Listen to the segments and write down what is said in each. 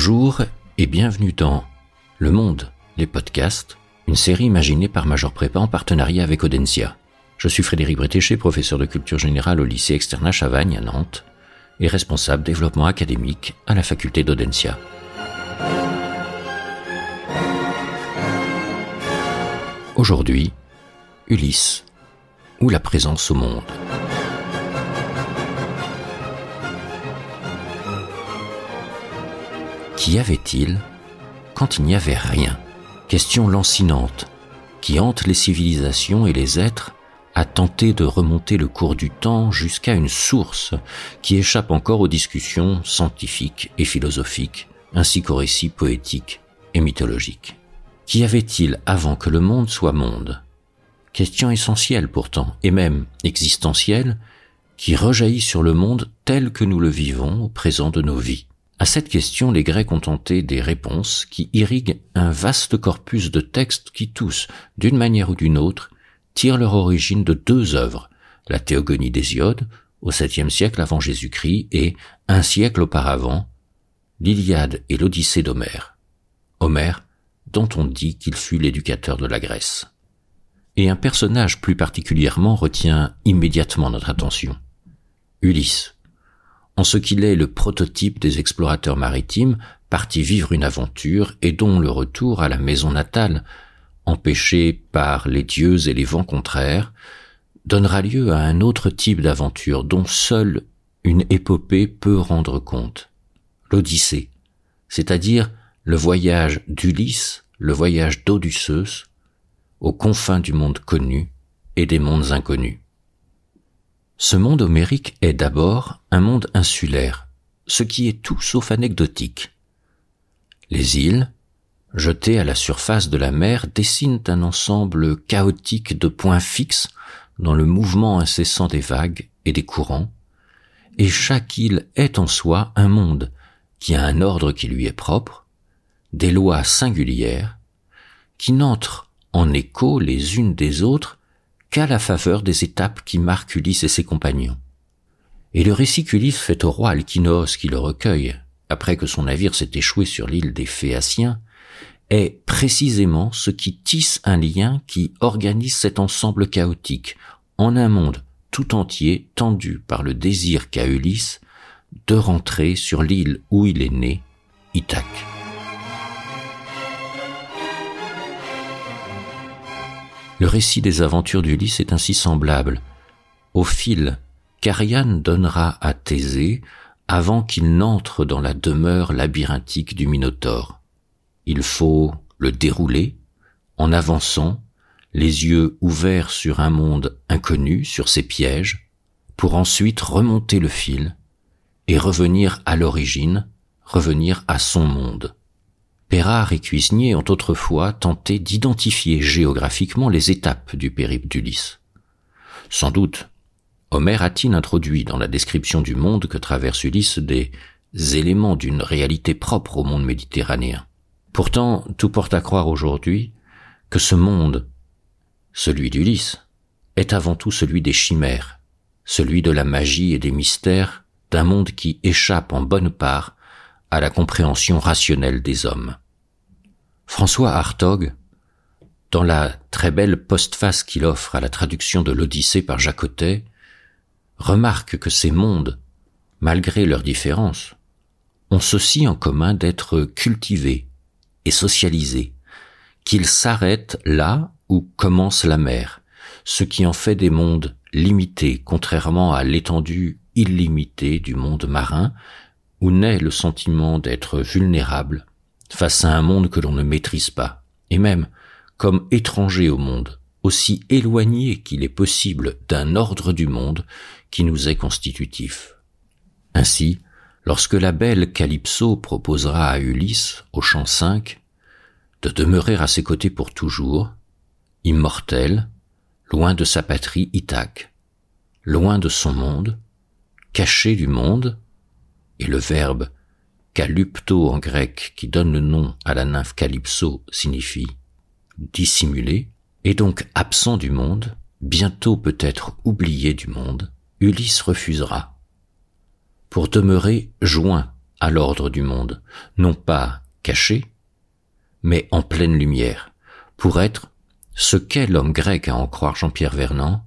Bonjour et bienvenue dans Le Monde, les podcasts, une série imaginée par Major Prépa en partenariat avec Audencia. Je suis Frédéric Bretéché, professeur de culture générale au lycée Externa Chavagne à Nantes et responsable développement académique à la faculté d'Audencia. Aujourd'hui, Ulysse ou la présence au monde. Qu'y avait-il quand il n'y avait rien? Question lancinante qui hante les civilisations et les êtres à tenter de remonter le cours du temps jusqu'à une source qui échappe encore aux discussions scientifiques et philosophiques, ainsi qu'aux récits poétiques et mythologiques. Qu'y avait-il avant que le monde soit monde? Question essentielle pourtant, et même existentielle, qui rejaillit sur le monde tel que nous le vivons au présent de nos vies. À cette question, les Grecs ont tenté des réponses qui irriguent un vaste corpus de textes qui tous, d'une manière ou d'une autre, tirent leur origine de deux œuvres, la Théogonie d'Hésiode, au 7 siècle avant Jésus-Christ, et un siècle auparavant, l'Iliade et l'Odyssée d'Homère. Homère, dont on dit qu'il fut l'éducateur de la Grèce. Et un personnage plus particulièrement retient immédiatement notre attention. Ulysse, en ce qu'il est le prototype des explorateurs maritimes partis vivre une aventure et dont le retour à la maison natale, empêché par les dieux et les vents contraires, donnera lieu à un autre type d'aventure dont seule une épopée peut rendre compte. L'Odyssée, c'est-à-dire le voyage d'Ulysse, le voyage d'Odysseus, aux confins du monde connu et des mondes inconnus. Ce monde homérique est d'abord un monde insulaire, ce qui est tout sauf anecdotique. Les îles, jetées à la surface de la mer, dessinent un ensemble chaotique de points fixes dans le mouvement incessant des vagues et des courants, et chaque île est en soi un monde qui a un ordre qui lui est propre, des lois singulières, qui n'entrent en écho les unes des autres qu'à la faveur des étapes qui marquent Ulysse et ses compagnons. Et le récit qu'Ulysse fait au roi Alkinos qui le recueille, après que son navire s'est échoué sur l'île des Phéaciens, est précisément ce qui tisse un lien qui organise cet ensemble chaotique en un monde tout entier tendu par le désir qu'a Ulysse de rentrer sur l'île où il est né, Ithaque. Le récit des aventures d'Ulysse est ainsi semblable. Au fil qu'Ariane donnera à Thésée avant qu'il n'entre dans la demeure labyrinthique du Minotaure. Il faut le dérouler en avançant, les yeux ouverts sur un monde inconnu, sur ses pièges, pour ensuite remonter le fil et revenir à l'origine, revenir à son monde. Pérard et Cuisnier ont autrefois tenté d'identifier géographiquement les étapes du périple d'Ulysse. Sans doute, Homère a-t-il introduit dans la description du monde que traverse Ulysse des éléments d'une réalité propre au monde méditerranéen. Pourtant, tout porte à croire aujourd'hui que ce monde, celui d'Ulysse, est avant tout celui des chimères, celui de la magie et des mystères d'un monde qui échappe en bonne part à la compréhension rationnelle des hommes. François Hartog, dans la très belle postface qu'il offre à la traduction de l'Odyssée par Jacotet, remarque que ces mondes, malgré leurs différences, ont ceci en commun d'être cultivés et socialisés, qu'ils s'arrêtent là où commence la mer, ce qui en fait des mondes limités, contrairement à l'étendue illimitée du monde marin, où naît le sentiment d'être vulnérable face à un monde que l'on ne maîtrise pas, et même comme étranger au monde, aussi éloigné qu'il est possible d'un ordre du monde qui nous est constitutif. Ainsi, lorsque la belle Calypso proposera à Ulysse, au chant 5, de demeurer à ses côtés pour toujours, immortel, loin de sa patrie Ithaque, loin de son monde, caché du monde, et le verbe kalupto en grec qui donne le nom à la nymphe Calypso signifie dissimulé, et donc absent du monde, bientôt peut-être oublié du monde, Ulysse refusera, pour demeurer joint à l'ordre du monde, non pas caché, mais en pleine lumière, pour être ce qu'est l'homme grec à en croire Jean-Pierre Vernant,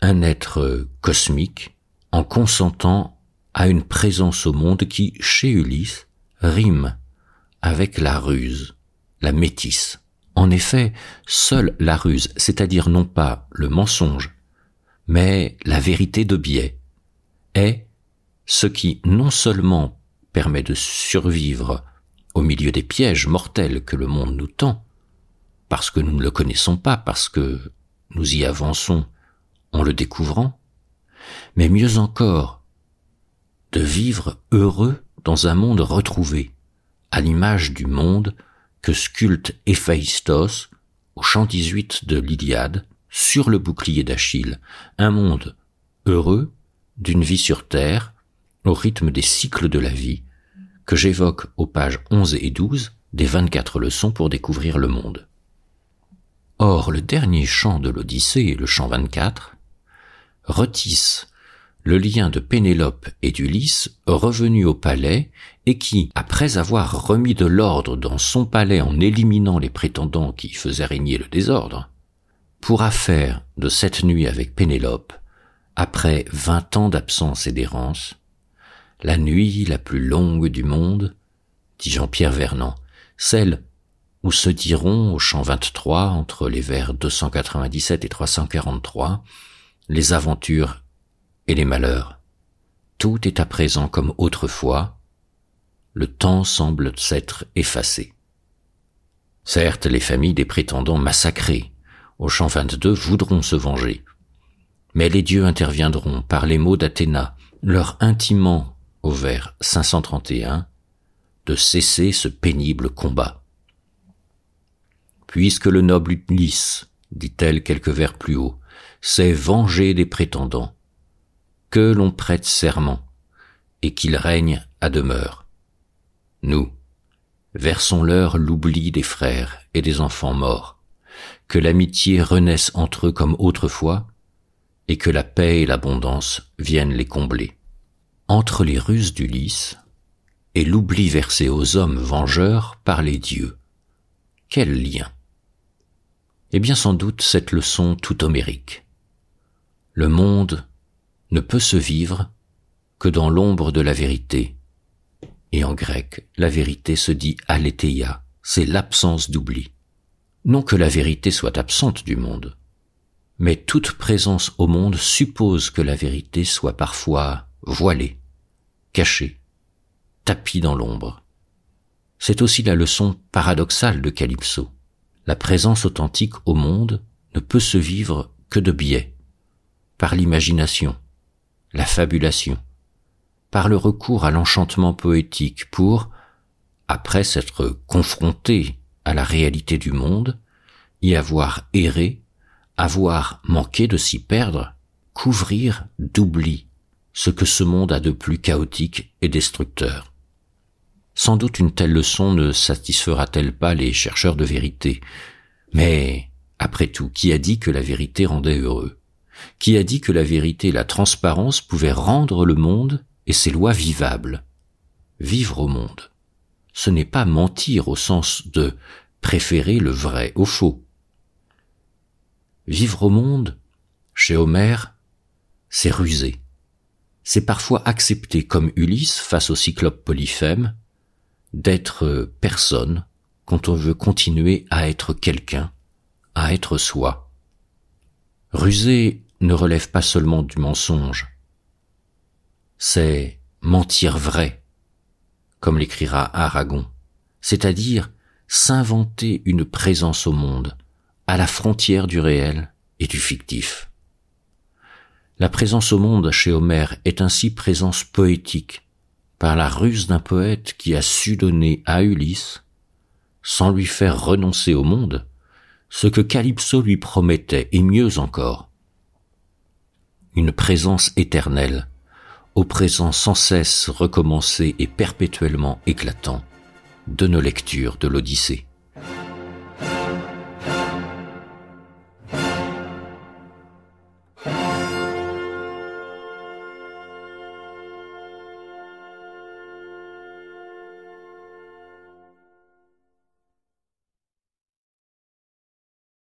un être cosmique, en consentant à une présence au monde qui, chez Ulysse, rime avec la ruse, la métisse. En effet, seule la ruse, c'est-à-dire non pas le mensonge, mais la vérité de biais, est ce qui non seulement permet de survivre au milieu des pièges mortels que le monde nous tend, parce que nous ne le connaissons pas, parce que nous y avançons en le découvrant, mais mieux encore, de vivre heureux dans un monde retrouvé, à l'image du monde que sculpte Héphaïstos au chant 18 de l'Iliade, sur le bouclier d'Achille, un monde heureux d'une vie sur terre, au rythme des cycles de la vie, que j'évoque aux pages 11 et 12 des 24 leçons pour découvrir le monde. Or, le dernier chant de l'Odyssée, le chant 24, retisse le lien de Pénélope et d'Ulysse revenu au palais et qui, après avoir remis de l'ordre dans son palais en éliminant les prétendants qui faisaient régner le désordre, pourra faire de cette nuit avec Pénélope, après vingt ans d'absence et d'errance, la nuit la plus longue du monde, dit Jean-Pierre Vernant, celle où se diront au champ 23 entre les vers 297 et 343 les aventures et les malheurs. Tout est à présent comme autrefois, le temps semble s'être effacé. Certes, les familles des prétendants massacrés au champ 22 voudront se venger, mais les dieux interviendront par les mots d'Athéna, leur intimant au vers 531 de cesser ce pénible combat. Puisque le noble Ulysse, dit-elle quelques vers plus haut, s'est vengé des prétendants, que l'on prête serment, et qu'il règne à demeure. Nous, versons-leur l'oubli des frères et des enfants morts, que l'amitié renaisse entre eux comme autrefois, et que la paix et l'abondance viennent les combler. Entre les ruses d'Ulysse et l'oubli versé aux hommes vengeurs par les dieux, quel lien Eh bien sans doute cette leçon tout homérique. Le monde ne peut se vivre que dans l'ombre de la vérité. Et en grec, la vérité se dit aletheia, c'est l'absence d'oubli. Non que la vérité soit absente du monde, mais toute présence au monde suppose que la vérité soit parfois voilée, cachée, tapie dans l'ombre. C'est aussi la leçon paradoxale de Calypso. La présence authentique au monde ne peut se vivre que de biais, par l'imagination, la fabulation, par le recours à l'enchantement poétique pour, après s'être confronté à la réalité du monde, y avoir erré, avoir manqué de s'y perdre, couvrir d'oubli ce que ce monde a de plus chaotique et destructeur. Sans doute une telle leçon ne satisfera-t-elle pas les chercheurs de vérité, mais, après tout, qui a dit que la vérité rendait heureux? Qui a dit que la vérité et la transparence pouvaient rendre le monde et ses lois vivables. Vivre au monde. Ce n'est pas mentir au sens de préférer le vrai au faux. Vivre au monde, chez Homère, c'est ruser. C'est parfois accepter comme Ulysse face au cyclope Polyphème d'être personne quand on veut continuer à être quelqu'un, à être soi. Ruser ne relève pas seulement du mensonge, c'est mentir vrai, comme l'écrira Aragon, c'est-à-dire s'inventer une présence au monde, à la frontière du réel et du fictif. La présence au monde chez Homère est ainsi présence poétique, par la ruse d'un poète qui a su donner à Ulysse, sans lui faire renoncer au monde, ce que Calypso lui promettait, et mieux encore, une présence éternelle, au présent sans cesse recommencé et perpétuellement éclatant de nos lectures de l'Odyssée.